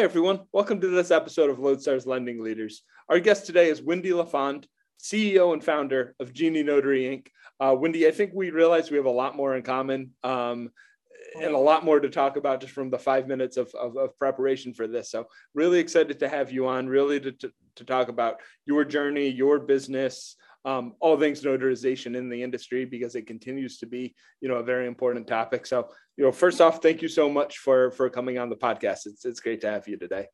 Hi, everyone. Welcome to this episode of Lodestar's Lending Leaders. Our guest today is Wendy LaFond, CEO and founder of Genie Notary Inc. Uh, Wendy, I think we realize we have a lot more in common um, and a lot more to talk about just from the five minutes of, of, of, preparation for this. So, really excited to have you on, really to, to, to talk about your journey, your business, um, all things notarization in the industry because it continues to be, you know, a very important topic. So, you know, first off, thank you so much for for coming on the podcast. It's it's great to have you today.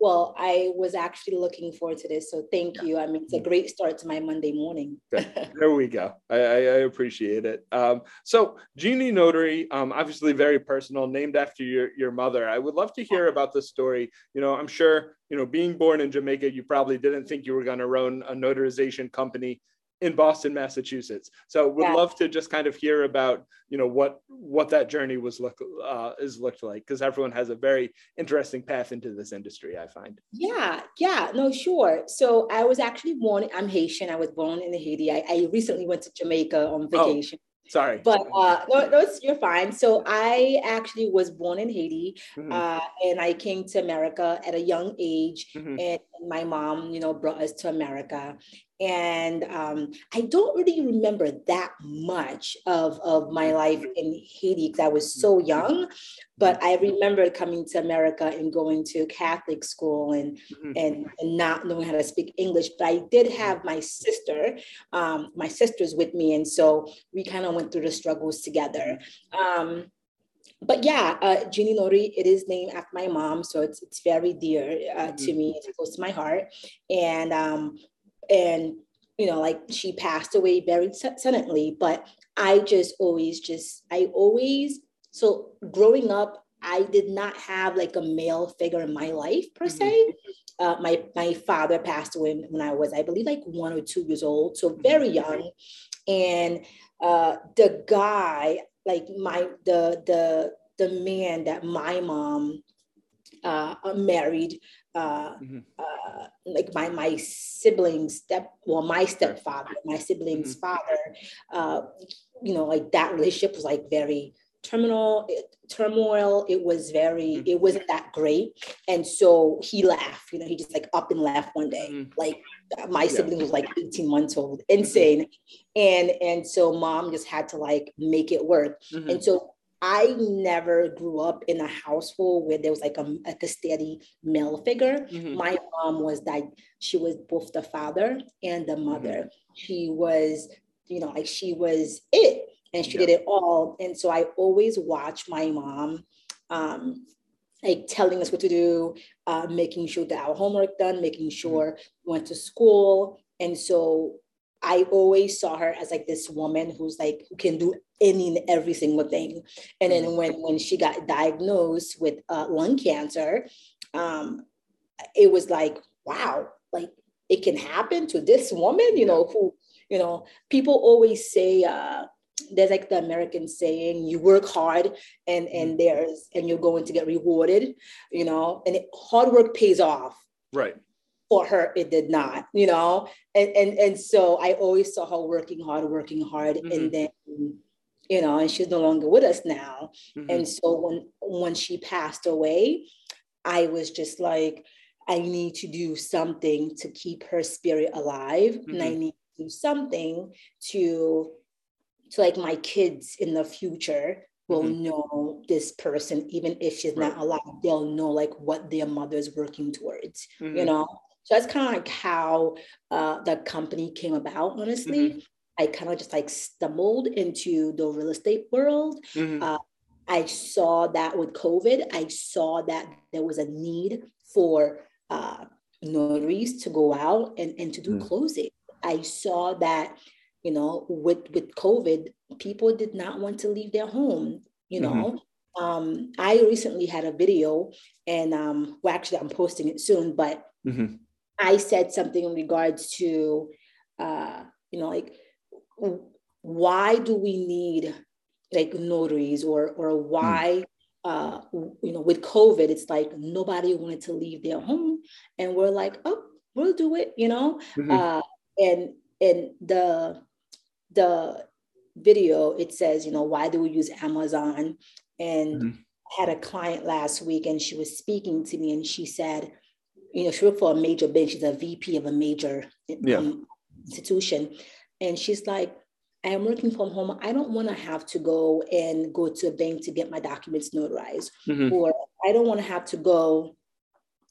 Well, I was actually looking forward to this, so thank you. I mean, it's a great start to my Monday morning. there we go. I, I, I appreciate it. Um, so, Genie Notary, um, obviously very personal, named after your your mother. I would love to hear about the story. You know, I'm sure you know, being born in Jamaica, you probably didn't think you were going to run a notarization company in Boston, Massachusetts. So would yeah. love to just kind of hear about, you know, what what that journey was look uh, is looked like because everyone has a very interesting path into this industry. I find. Yeah, yeah, no, sure. So I was actually born. I'm Haitian. I was born in Haiti. I, I recently went to Jamaica on oh, vacation. Oh. Sorry. But uh, no, no, you're fine. So I actually was born in Haiti, mm-hmm. uh, and I came to America at a young age, mm-hmm. and my mom, you know, brought us to America and um, I don't really remember that much of, of my life in Haiti because I was so young. But I remember coming to America and going to Catholic school and, mm-hmm. and, and not knowing how to speak English. But I did have my sister, um, my sister's with me. And so we kind of went through the struggles together. Um, but yeah, uh, Genie Notary, it is named after my mom, so it's it's very dear uh, to mm-hmm. me. It's close to my heart, and um, and you know like she passed away very suddenly but i just always just i always so growing up i did not have like a male figure in my life per se mm-hmm. uh, my my father passed away when i was i believe like one or two years old so very mm-hmm. young and uh, the guy like my the the the man that my mom uh, married uh, mm-hmm. uh, like my my siblings step well my stepfather my siblings mm-hmm. father uh, you know like that relationship was like very terminal it, turmoil it was very mm-hmm. it wasn't that great and so he left you know he just like up and left one day mm-hmm. like my yeah. sibling was like 18 months old insane and and so mom just had to like make it work mm-hmm. and so I never grew up in a household where there was like a, like a steady male figure. Mm-hmm. My mom was that she was both the father and the mother. Mm-hmm. She was, you know, like she was it and she yeah. did it all. And so I always watched my mom um, like telling us what to do, uh, making sure that our homework done, making mm-hmm. sure mm-hmm. we went to school. And so I always saw her as like this woman who's like who can do any and every single thing. And then mm-hmm. when when she got diagnosed with uh, lung cancer, um, it was like wow, like it can happen to this woman, you know, who you know people always say. Uh, there's like the American saying, you work hard and and mm-hmm. there's and you're going to get rewarded, you know, and it, hard work pays off. Right for her it did not you know and and and so i always saw her working hard working hard mm-hmm. and then you know and she's no longer with us now mm-hmm. and so when when she passed away i was just like i need to do something to keep her spirit alive mm-hmm. and i mm-hmm. need to do something to to like my kids in the future will mm-hmm. know this person even if she's right. not alive they'll know like what their mother's working towards mm-hmm. you know so that's kind of like how uh, the company came about, honestly. Mm-hmm. I kind of just like stumbled into the real estate world. Mm-hmm. Uh, I saw that with COVID, I saw that there was a need for uh, notaries to go out and, and to do mm-hmm. closing. I saw that, you know, with, with COVID, people did not want to leave their home, you know. Mm-hmm. Um, I recently had a video and um, well, actually I'm posting it soon, but mm-hmm. I said something in regards to, uh, you know, like, why do we need like notaries or or why, hmm. uh, you know, with COVID, it's like nobody wanted to leave their home, and we're like, oh, we'll do it, you know, mm-hmm. uh, and and the the video it says, you know, why do we use Amazon and mm-hmm had a client last week and she was speaking to me and she said, you know, she worked for a major bank. She's a VP of a major yeah. um, institution. And she's like, I am working from home. I don't want to have to go and go to a bank to get my documents notarized, mm-hmm. or I don't want to have to go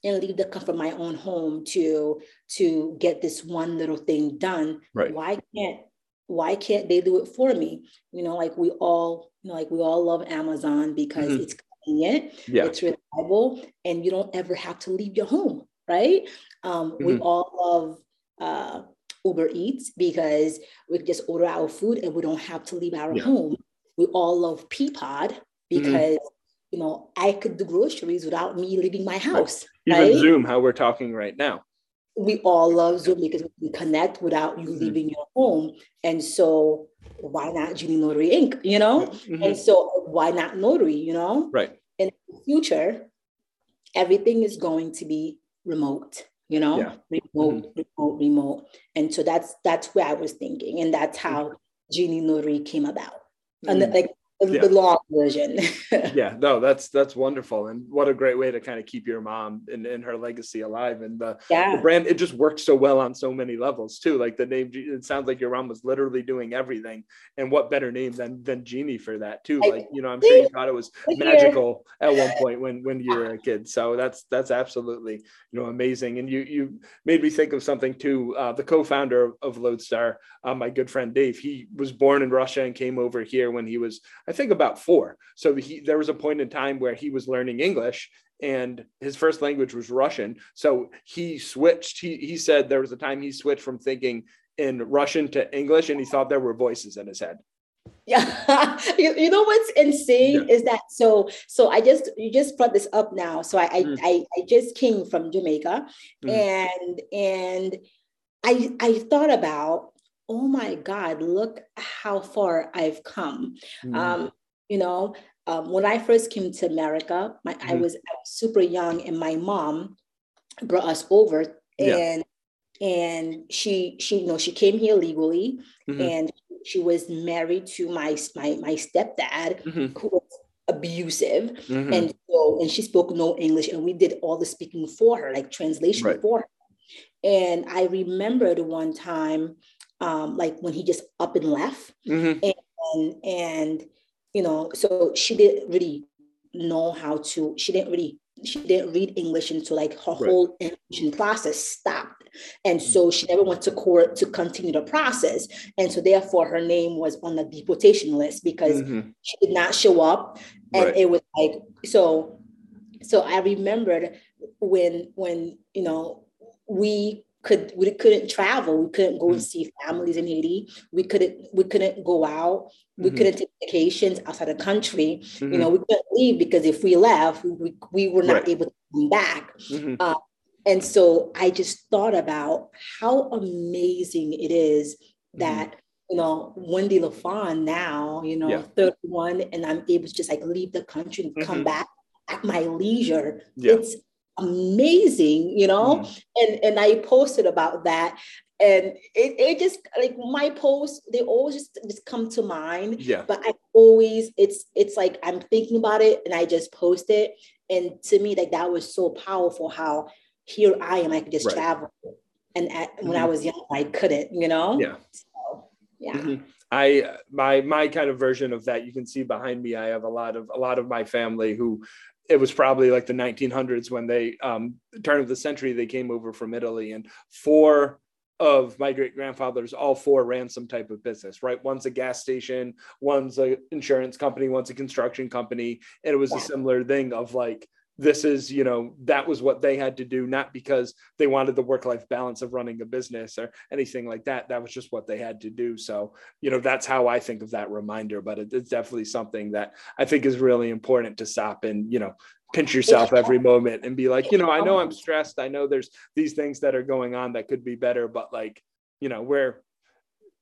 and leave the comfort of my own home to to get this one little thing done. Right. Why can't why can't they do it for me? You know, like we all, you know, like we all love Amazon because mm-hmm. it's convenient, yeah. it's reliable, and you don't ever have to leave your home, right? Um, mm-hmm. We all love uh, Uber Eats because we just order our food and we don't have to leave our yeah. home. We all love Peapod mm-hmm. because mm-hmm. you know I could do groceries without me leaving my house. Right. Even right? Zoom, how we're talking right now. We all love Zoom because we can connect without you mm-hmm. leaving your home. And so why not Genie Notary Inc? You know? Mm-hmm. And so why not Notary, you know? Right. In the future, everything is going to be remote you know yeah. remote mm-hmm. remote remote and so that's that's where i was thinking and that's how genie notary came about and mm-hmm. like yeah. the long version. yeah, no, that's that's wonderful, and what a great way to kind of keep your mom and, and her legacy alive. And the, yeah. the brand, it just works so well on so many levels too. Like the name, it sounds like your mom was literally doing everything, and what better name than than Genie for that too? Like you know, I'm sure you thought it was magical at one point when when you were a kid. So that's that's absolutely you know amazing. And you you made me think of something too. Uh, the co-founder of Lodestar, uh, my good friend Dave, he was born in Russia and came over here when he was I think about four. So he, there was a point in time where he was learning English and his first language was Russian. So he switched. He, he said there was a time he switched from thinking in Russian to English and he thought there were voices in his head. Yeah, you, you know what's insane yeah. is that so so I just you just brought this up now. So I mm. I, I just came from Jamaica mm. and and I I thought about oh my God, look how far I've come. Mm-hmm. Um, you know, um, when I first came to America, my, mm-hmm. I, was, I, was, super young, and my mom brought us over, and yeah. and she she you know she came here legally, mm-hmm. and she was married to my my my stepdad, mm-hmm. who was abusive, mm-hmm. and so and she spoke no English, and we did all the speaking for her, like translation right. for her. And I remembered one time um, like when he just up and left. Mm-hmm. And, and, you know, so she didn't really know how to, she didn't really, she didn't read English until like her right. whole immigration process stopped. And so mm-hmm. she never went to court to continue the process. And so therefore her name was on the deportation list because mm-hmm. she did not show up. And right. it was like, so, so I remembered when, when, you know, we could we couldn't travel we couldn't go mm-hmm. and see families in haiti we couldn't we couldn't go out we mm-hmm. couldn't take vacations outside the country mm-hmm. you know we couldn't leave because if we left we, we were not right. able to come back mm-hmm. uh, and so i just thought about how amazing it is mm-hmm. that you know wendy lafond now you know yeah. 31 and i'm able to just like leave the country and come mm-hmm. back at my leisure yeah. it's amazing, you know? Mm. And and I posted about that. And it, it just like my posts, they always just, just come to mind. Yeah. But I always, it's it's like I'm thinking about it and I just post it. And to me, like that was so powerful how here I am, I could just right. travel. And at, mm-hmm. when I mm-hmm. was young, I couldn't, you know? Yeah. So, yeah. Mm-hmm. I my my kind of version of that you can see behind me. I have a lot of a lot of my family who it was probably like the 1900s when they um, turn of the century they came over from Italy and four of my great grandfathers all four ran some type of business right? One's a gas station one's a insurance company one's a construction company and it was a similar thing of like this is you know that was what they had to do not because they wanted the work life balance of running a business or anything like that. That was just what they had to do. So you know that's how i think of that reminder but it, it's definitely something that i think is really important to stop and you know pinch yourself every moment and be like you know i know i'm stressed. I know there's these things that are going on that could be better but like you know where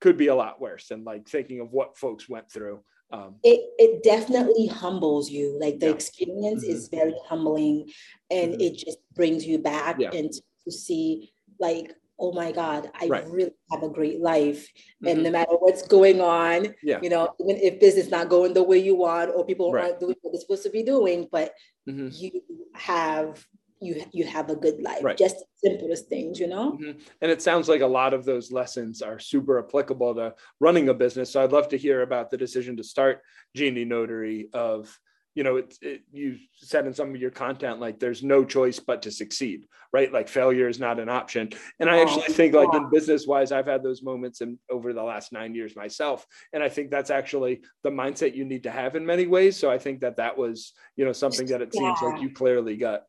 could be a lot worse and like thinking of what folks went through um, it, it definitely humbles you like the yeah. experience mm-hmm. is very humbling and mm-hmm. it just brings you back yeah. and to see like oh my God, I right. really have a great life. Mm-hmm. And no matter what's going on, yeah. you know, even if business not going the way you want or people right. aren't doing what they're supposed to be doing, but mm-hmm. you have you you have a good life. Right. Just the simplest things, you know. Mm-hmm. And it sounds like a lot of those lessons are super applicable to running a business. So I'd love to hear about the decision to start Genie Notary of you know, it, it, you said in some of your content, like there's no choice but to succeed, right? Like failure is not an option. And I actually think like in business wise, I've had those moments in over the last nine years myself. And I think that's actually the mindset you need to have in many ways. So I think that that was, you know, something that it yeah. seems like you clearly got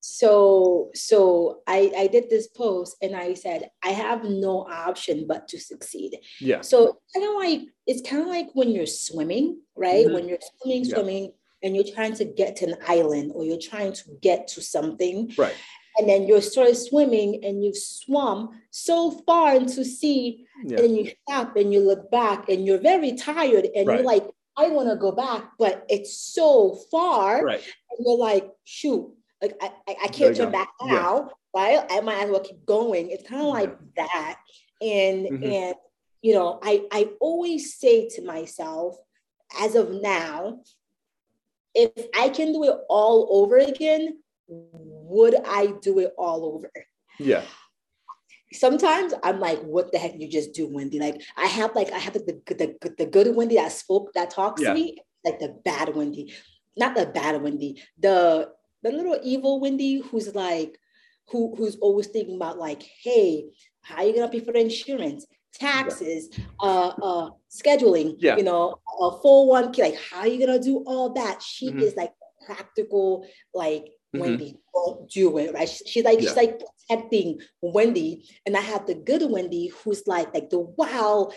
so so I, I did this post and I said I have no option but to succeed. Yeah. So kind of like it's kind of like when you're swimming, right? Mm-hmm. When you're swimming, swimming, yeah. and you're trying to get to an island or you're trying to get to something. Right. And then you're sort of swimming and you've swum so far into sea, yeah. and you stop and you look back and you're very tired and right. you're like, I want to go back, but it's so far. Right. And you're like, shoot, like I, I can't turn back now, yeah. right? I might as well keep going. It's kind of like that. And mm-hmm. and you know, I I always say to myself, as of now, if I can do it all over again, would I do it all over? Yeah. Sometimes I'm like, what the heck you just do, Wendy? Like I have like I have the the, the, the good Wendy that spoke that talks yeah. to me, like the bad Wendy, not the bad Wendy, the the little evil Wendy who's like, who who's always thinking about like, hey, how are you gonna pay for the insurance, taxes, yeah. uh, uh, scheduling, yeah. you know, a full one like how are you gonna do all that? She mm-hmm. is like practical, like mm-hmm. Wendy, don't do it, right? She's like, yeah. she's like protecting Wendy. And I have the good Wendy who's like like the wild,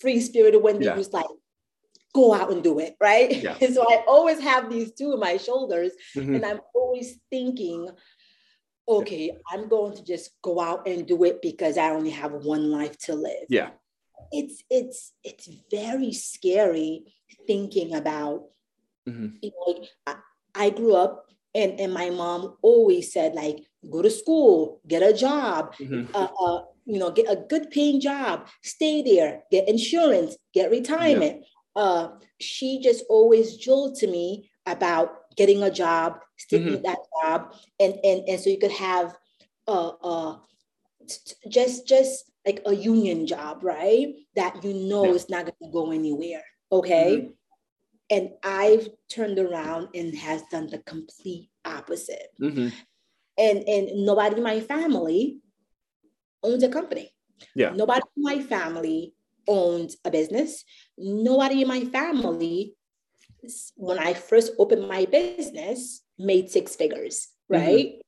free spirited Wendy who's like, go out and do it, right? Yeah. And so I always have these two on my shoulders, mm-hmm. and I'm always thinking, okay, I'm going to just go out and do it because I only have one life to live. Yeah. It's it's it's very scary thinking about mm-hmm. you know, like I, I grew up and, and my mom always said like go to school get a job mm-hmm. uh, uh, you know get a good paying job stay there get insurance get retirement yeah uh, she just always joked to me about getting a job, sticking mm-hmm. that job, and and and so you could have uh, uh just just like a union job, right? That you know yeah. is not going to go anywhere. Okay. Mm-hmm. And I've turned around and has done the complete opposite. Mm-hmm. And and nobody in my family owns a company. Yeah. Nobody in my family owned a business. Nobody in my family, when I first opened my business, made six figures, mm-hmm. right? Mm-hmm.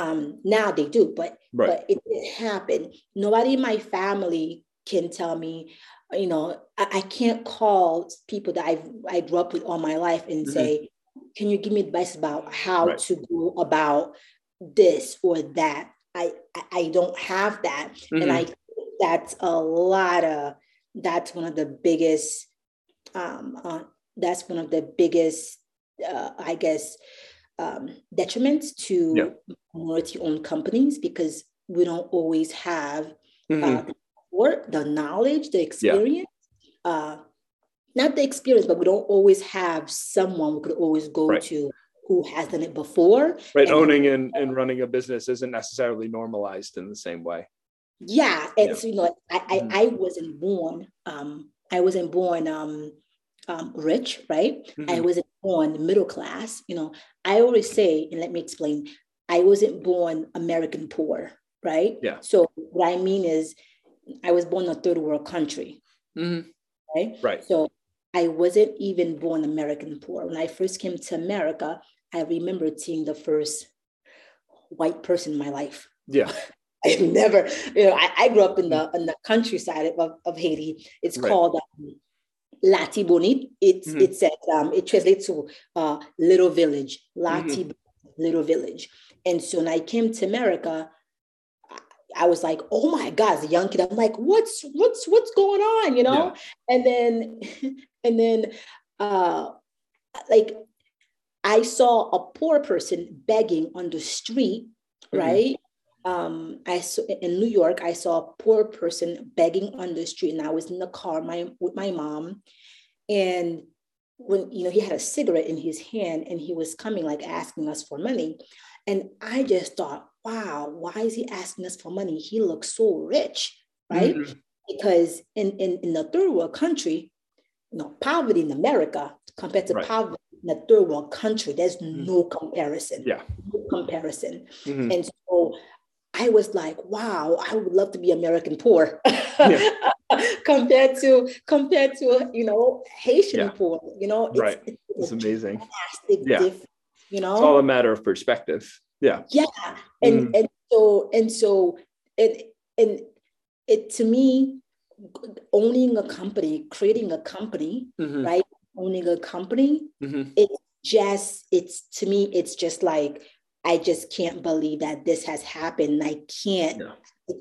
Um, now they do, but right. but it didn't happen. Nobody in my family can tell me, you know, I, I can't call people that I've I grew up with all my life and mm-hmm. say, can you give me advice about how right. to go about this or that? I I, I don't have that, mm-hmm. and I that's a lot of that's one of the biggest um, uh, that's one of the biggest uh, i guess um, detriments to yeah. minority owned companies because we don't always have uh, mm-hmm. uh, the work the knowledge the experience yeah. uh, not the experience but we don't always have someone we could always go right. to who has done it before right and owning and, and running a business isn't necessarily normalized in the same way yeah and yeah. so you know I, I, mm-hmm. I wasn't born um i wasn't born um um rich right? Mm-hmm. i wasn't born middle class you know. I always say and let me explain i wasn't born american poor right? Yeah. So what i mean is i was born in a third world country. Mm-hmm. right? Right. So i wasn't even born american poor. When i first came to america i remember seeing the first white person in my life. Yeah I never, you know, I, I, grew up in the in the countryside of, of Haiti. It's right. called um, Lati. It's mm-hmm. it says um, it translates to uh, little village, Lati mm-hmm. little village. And so when I came to America, I was like, oh my God, as a young kid, I'm like, what's what's what's going on, you know? Yeah. And then and then uh like I saw a poor person begging on the street, mm-hmm. right? Um, I saw in New York, I saw a poor person begging on the street, and I was in the car my, with my mom, and when you know he had a cigarette in his hand and he was coming like asking us for money, and I just thought, wow, why is he asking us for money? He looks so rich, right? Mm-hmm. Because in, in in the third world country, you know, poverty in America compared to right. poverty in a third world country, there's mm-hmm. no comparison. Yeah. No comparison. Mm-hmm. And I was like, wow, I would love to be American poor compared to compared to you know Haitian yeah. poor. You know, it's, right? It's, it's amazing. yeah. you know, it's all a matter of perspective. Yeah. Yeah, and mm. and so and so and and it to me, owning a company, creating a company, mm-hmm. right? Owning a company, mm-hmm. it's just it's to me, it's just like I just can't believe that this has happened. I can't, yeah.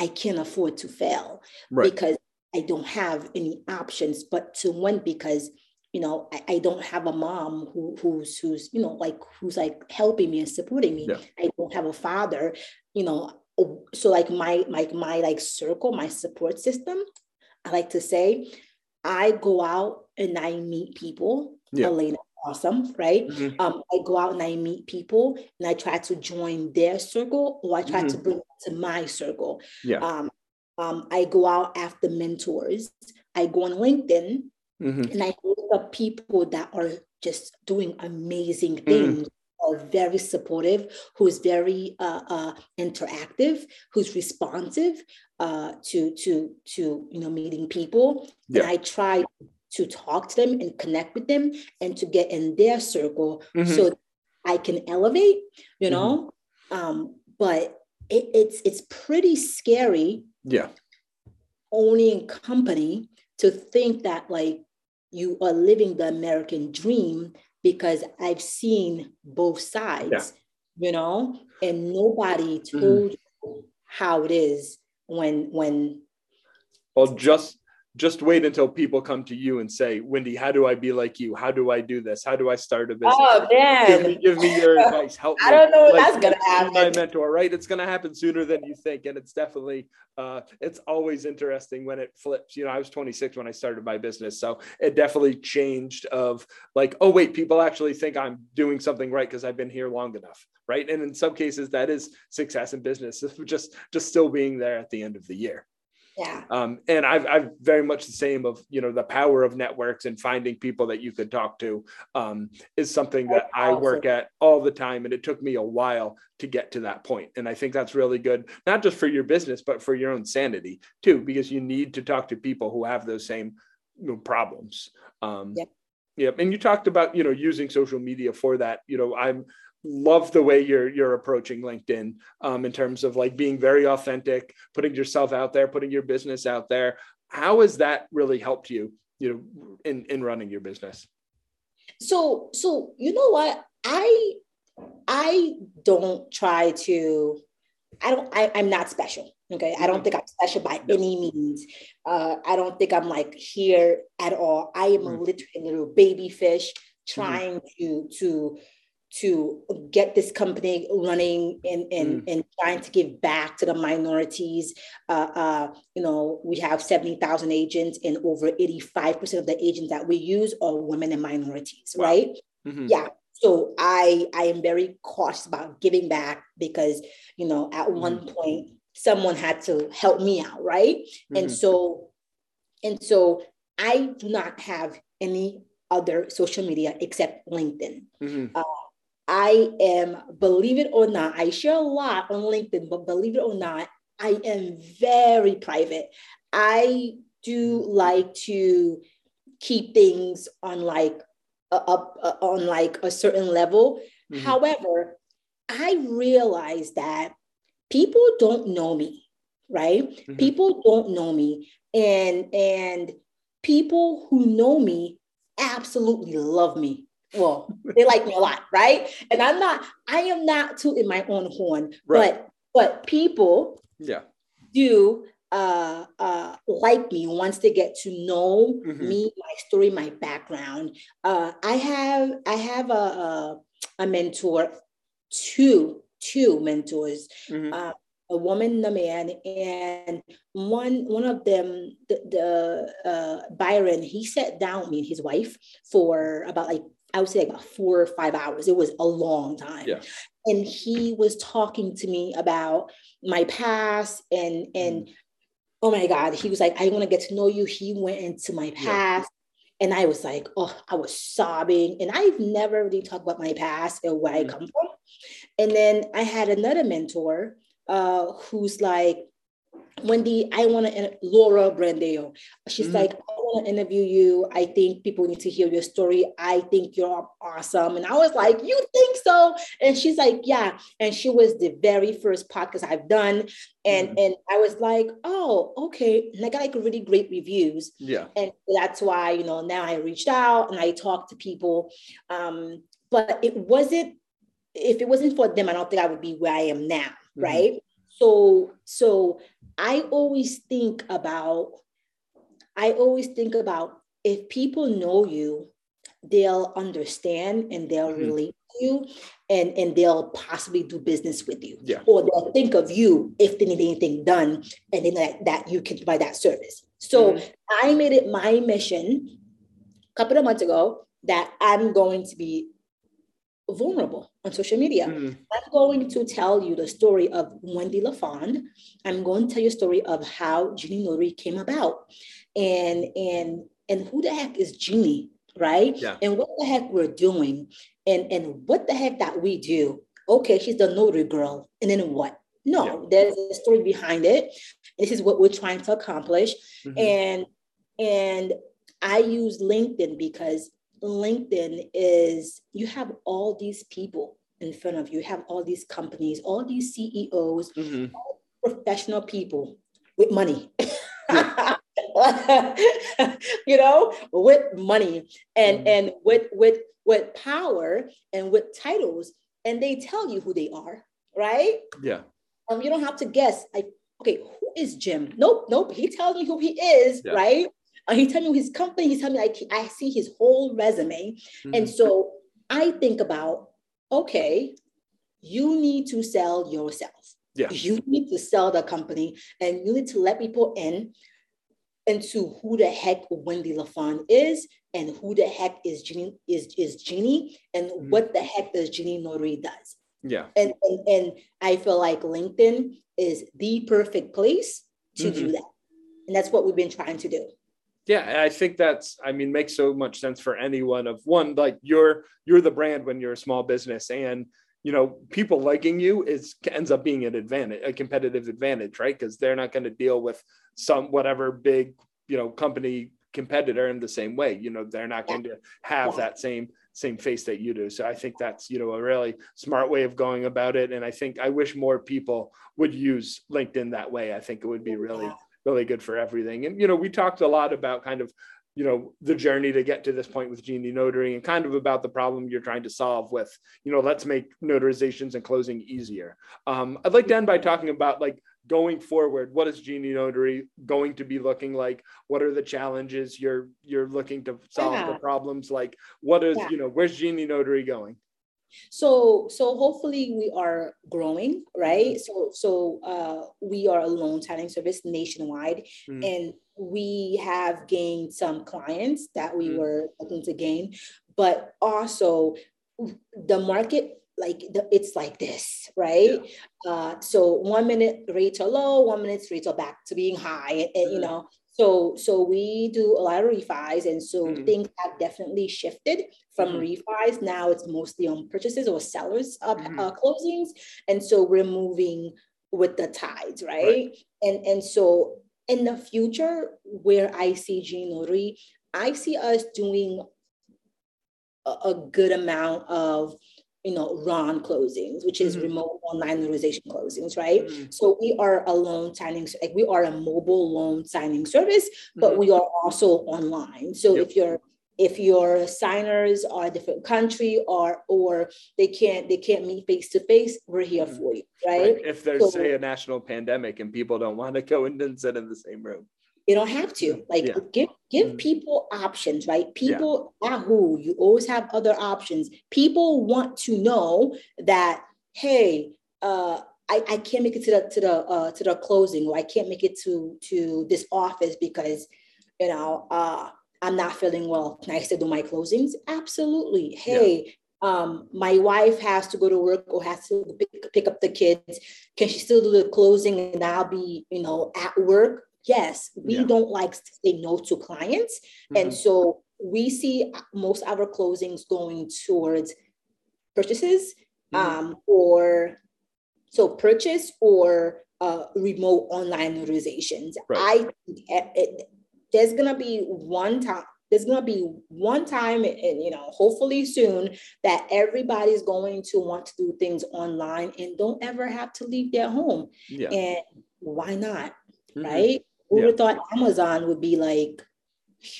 I can't afford to fail right. because I don't have any options but to win because you know I, I, don't have a mom who who's who's you know like who's like helping me and supporting me. Yeah. I don't have a father, you know. So like my my my like circle, my support system, I like to say, I go out and I meet people. Yeah. Elena awesome, right? Mm-hmm. Um, I go out and I meet people and I try to join their circle or I try mm-hmm. to bring to my circle. Yeah. Um, um, I go out after mentors. I go on LinkedIn mm-hmm. and I look up people that are just doing amazing mm-hmm. things. Are very supportive, who's very uh, uh, interactive, who's responsive uh, to to to you know meeting people. Yeah. And I try to talk to them and connect with them and to get in their circle mm-hmm. so I can elevate, you know. Mm-hmm. Um, but it, it's it's pretty scary. Yeah. Owning company to think that like you are living the American dream because I've seen both sides, yeah. you know, and nobody mm-hmm. told mm-hmm. you how it is when when well just just wait until people come to you and say, Wendy, how do I be like you? How do I do this? How do I start a business? Oh man, give me, give me your advice. Help me. I don't know like, that's gonna happen. My mentor, right? It's gonna happen sooner than you think, and it's definitely uh, it's always interesting when it flips. You know, I was 26 when I started my business, so it definitely changed. Of like, oh wait, people actually think I'm doing something right because I've been here long enough, right? And in some cases, that is success in business. Just just still being there at the end of the year. Yeah. Um, and I've, I've very much the same of, you know, the power of networks and finding people that you could talk to um, is something that I work at all the time. And it took me a while to get to that point. And I think that's really good, not just for your business, but for your own sanity too, because you need to talk to people who have those same you know, problems. Um, yep. Yeah. And you talked about, you know, using social media for that. You know, I'm love the way you're you're approaching linkedin um, in terms of like being very authentic putting yourself out there putting your business out there how has that really helped you you know in in running your business so so you know what i i don't try to i don't I, i'm not special okay i don't mm-hmm. think i'm special by any means uh, i don't think i'm like here at all i am mm-hmm. literally a little baby fish mm-hmm. trying mm-hmm. to to to get this company running and, and, mm. and trying to give back to the minorities. Uh, uh, you know, we have 70,000 agents, and over 85% of the agents that we use are women and minorities, wow. right? Mm-hmm. Yeah. So I I am very cautious about giving back because you know at mm-hmm. one point someone had to help me out, right? Mm-hmm. And so and so I do not have any other social media except LinkedIn. Mm-hmm. Uh, I am, believe it or not, I share a lot on LinkedIn, but believe it or not, I am very private. I do like to keep things on like up on like a certain level. Mm-hmm. However, I realize that people don't know me, right? Mm-hmm. People don't know me, and and people who know me absolutely love me well, they like me a lot, right? And I'm not, I am not tooting my own horn, right. but but people yeah do uh, uh, like me once they get to know mm-hmm. me, my story, my background. Uh, I have I have a, a, a mentor, two two mentors. Mm-hmm. Uh, a woman and a man, and one one of them, the, the uh, Byron, he sat down with me and his wife for about like I would say about four or five hours. It was a long time. Yeah. And he was talking to me about my past and and mm. oh my God, he was like, I want to get to know you. He went into my past. Yeah. And I was like, oh, I was sobbing. And I've never really talked about my past and where mm. I come from. And then I had another mentor uh, who's like, Wendy, I want to, Laura Brandeo. She's mm-hmm. like, I want to interview you. I think people need to hear your story. I think you're awesome. And I was like, You think so? And she's like, Yeah. And she was the very first podcast I've done. And mm-hmm. and I was like, Oh, okay. And I got like really great reviews. Yeah. And that's why, you know, now I reached out and I talked to people. Um, but it wasn't, if it wasn't for them, I don't think I would be where I am now. Mm-hmm. Right. So, so I always think about, I always think about if people know you, they'll understand and they'll mm-hmm. relate to you and, and they'll possibly do business with you. Yeah. Or they'll think of you if they need anything done and then that, that you can provide that service. So mm-hmm. I made it my mission a couple of months ago that I'm going to be vulnerable on social media. Mm. I'm going to tell you the story of Wendy LaFond. I'm going to tell you a story of how Genie Notary came about and and and who the heck is Genie, right? Yeah. And what the heck we're doing and and what the heck that we do. Okay, she's the notary girl. And then what? No, yeah. there's a story behind it. This is what we're trying to accomplish. Mm-hmm. And and I use LinkedIn because LinkedIn is you have all these people in front of you, you have all these companies, all these CEOs, mm-hmm. professional people with money. you know, with money and mm-hmm. and with with with power and with titles, and they tell you who they are, right? Yeah. Um, you don't have to guess. Like, okay, who is Jim? Nope, nope. He tells me who he is, yeah. right? Uh, he tell me his company. He tell me like I see his whole resume, mm-hmm. and so I think about okay, you need to sell yourself. Yeah. You need to sell the company, and you need to let people in into who the heck Wendy LaFond is and who the heck is Genie is is Genie and mm-hmm. what the heck does Genie Notary does. Yeah. And, and and I feel like LinkedIn is the perfect place to mm-hmm. do that. And that's what we've been trying to do yeah i think that's i mean makes so much sense for anyone of one like you're you're the brand when you're a small business and you know people liking you is ends up being an advantage a competitive advantage right? Because they're not going to deal with some whatever big you know company competitor in the same way you know they're not going to have that same same face that you do. So i think that's you know a really smart way of going about it. And i think i wish more people would use linkedin that way. I think it would be really really good for everything. And, you know, we talked a lot about kind of, you know, the journey to get to this point with Genie Notary and kind of about the problem you're trying to solve with, you know, let's make notarizations and closing easier. Um, I'd like to end by talking about like going forward, what is Genie Notary going to be looking like? What are the challenges you're you're looking to solve yeah. the problems? Like what is, yeah. you know, where's Genie Notary going? So so hopefully we are growing, right? So so uh, we are a loan signing service nationwide, mm. and we have gained some clients that we mm. were looking to gain, but also the market like the, it's like this, right? Yeah. Uh, so one minute rates are low, one minute rates are back to being high, and, and mm. you know so, so we do a lot of refis, and so mm-hmm. things have definitely shifted from mm-hmm. refis. Now it's mostly on purchases or sellers of mm-hmm. uh, closings, and so we're moving with the tides, right? right? And and so in the future, where I see Genie Notary, I see us doing a, a good amount of you know, RON closings, which is mm-hmm. remote online notarization closings, right? Mm-hmm. So we are a loan signing, like we are a mobile loan signing service, but mm-hmm. we are also online. So yep. if you're if your signers are a different country or or they can't they can't meet face to face, we're here mm-hmm. for you, right? If there's so, say a national pandemic and people don't want to go in and sit in the same room. You don't have to. Like yeah. give give mm-hmm. people options, right? People yeah. Yahoo, you always have other options. People want to know that, hey, uh, I, I can't make it to the to the uh, to the closing or I can't make it to to this office because you know uh, I'm not feeling well. Can I still do my closings? Absolutely. Hey, yeah. um, my wife has to go to work or has to pick, pick up the kids. Can she still do the closing and I'll be you know at work? Yes, we yeah. don't like to say no to clients, mm-hmm. and so we see most of our closings going towards purchases mm-hmm. um, or so purchase or uh, remote online notarizations. Right. I there's gonna be one time. There's gonna be one time, and you know, hopefully soon, that everybody's going to want to do things online and don't ever have to leave their home. Yeah. And why not? Mm-hmm. Right? Who yeah. would have thought Amazon would be like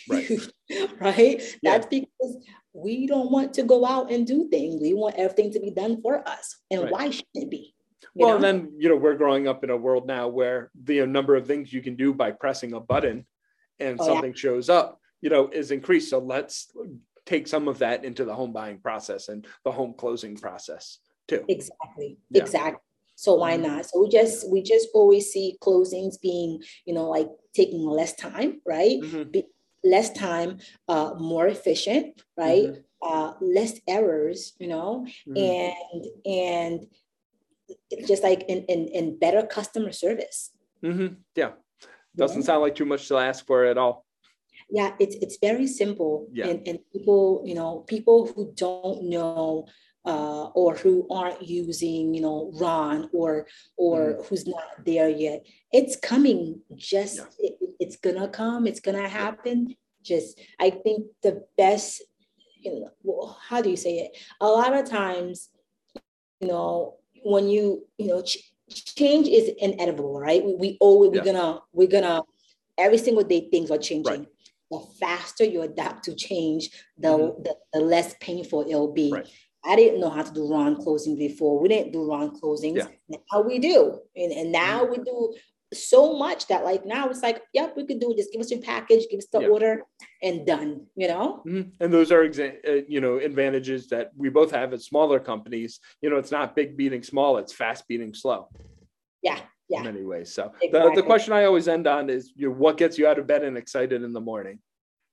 right? right? Yeah. That's because we don't want to go out and do things. We want everything to be done for us. And right. why shouldn't it be? You well, and then you know we're growing up in a world now where the uh, number of things you can do by pressing a button and oh, something yeah. shows up, you know, is increased. So let's take some of that into the home buying process and the home closing process too. Exactly. Yeah. Exactly. So why mm-hmm. not? So we just we just always see closings being, you know, like taking less time, right? Mm-hmm. Be, less time, uh, more efficient, right? Mm-hmm. Uh, less errors, you know, mm-hmm. and and just like in, in, in better customer service. Mm-hmm. Yeah. Doesn't yeah. sound like too much to ask for at all. Yeah, it's it's very simple. Yeah. And, and people, you know, people who don't know uh, or who aren't using, you know, RON or or mm. who's not there yet. It's coming. Just yeah. it, it's gonna come. It's gonna happen. Just I think the best, you know, well, how do you say it? A lot of times, you know, when you you know ch- change is inevitable right we, we always we're gonna we're gonna every single day things are changing right. the faster you adapt to change the, mm-hmm. the, the less painful it'll be right. I didn't know how to do RON closing before. We didn't do RON closings. Yeah. Now we do. And, and now mm-hmm. we do so much that like now it's like, yep, we could do it. Just give us your package, give us the yep. order, and done. You know. Mm-hmm. And those are exa- uh, you know advantages that we both have at smaller companies. You know, it's not big beating small; it's fast beating slow. Yeah. Yeah. In many ways. So exactly. the, the question I always end on is, you know, what gets you out of bed and excited in the morning?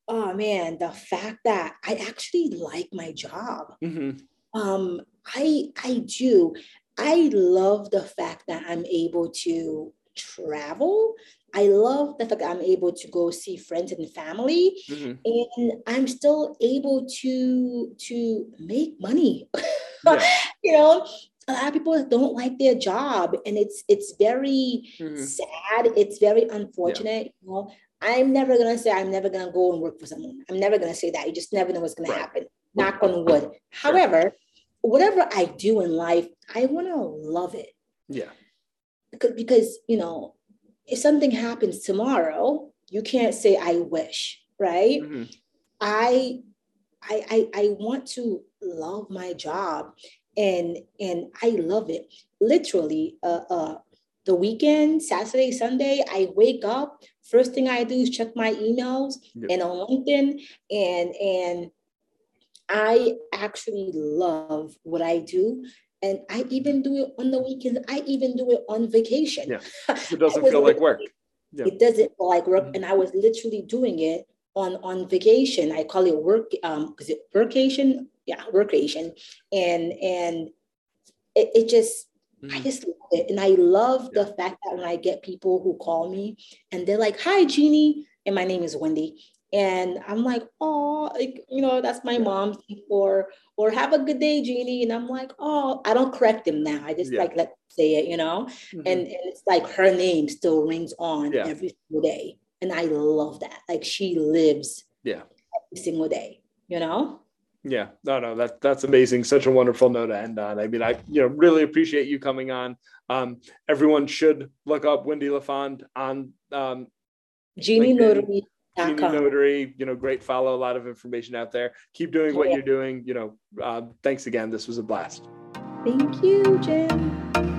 Oh man, the fact that I actually like my job. Mm-hmm. Um, I I do. I love the fact that I'm able to travel. I love the fact that I'm able to go see friends and family, mm-hmm. and I'm still able to to make money. Yeah. you know, a lot of people don't like their job, and it's it's very mm-hmm. sad. It's very unfortunate. Yeah. You know, I'm never gonna say I'm never gonna go and work for someone. I'm never gonna say that. You just never know what's gonna right. happen. Knock on wood. However, whatever I do in life, I want to love it. Yeah because, because you know if something happens tomorrow you can't say i wish right mm-hmm. I, I i i want to love my job and and i love it literally uh, uh the weekend saturday sunday i wake up first thing i do is check my emails yep. and on linkedin and and i actually love what i do and I even do it on the weekends. I even do it on vacation. Yeah, it doesn't feel like work. Yeah. It doesn't feel like work, mm-hmm. and I was literally doing it on on vacation. I call it work. Um, is it workation? Yeah, workation, and and it, it just mm-hmm. I just love it, and I love yeah. the fact that when I get people who call me and they're like, "Hi, Jeannie," and my name is Wendy, and I'm like, oh, like, you know, that's my mom. Or or have a good day, Jeannie. And I'm like, oh, I don't correct them now. I just yeah. like let say it, you know. Mm-hmm. And, and, it's like her name still rings on yeah. every single day. And I love that. Like she lives yeah every single day, you know? Yeah, no, no, that that's amazing. Such a wonderful note to end on. I mean, I you know really appreciate you coming on. Um, everyone should look up Wendy LaFond on um, Genie Notary Genie Notary, you know, great follow, a lot of information out there. Keep doing what yeah. you're doing. You know, uh, thanks again. This was a blast. Thank you, Jim.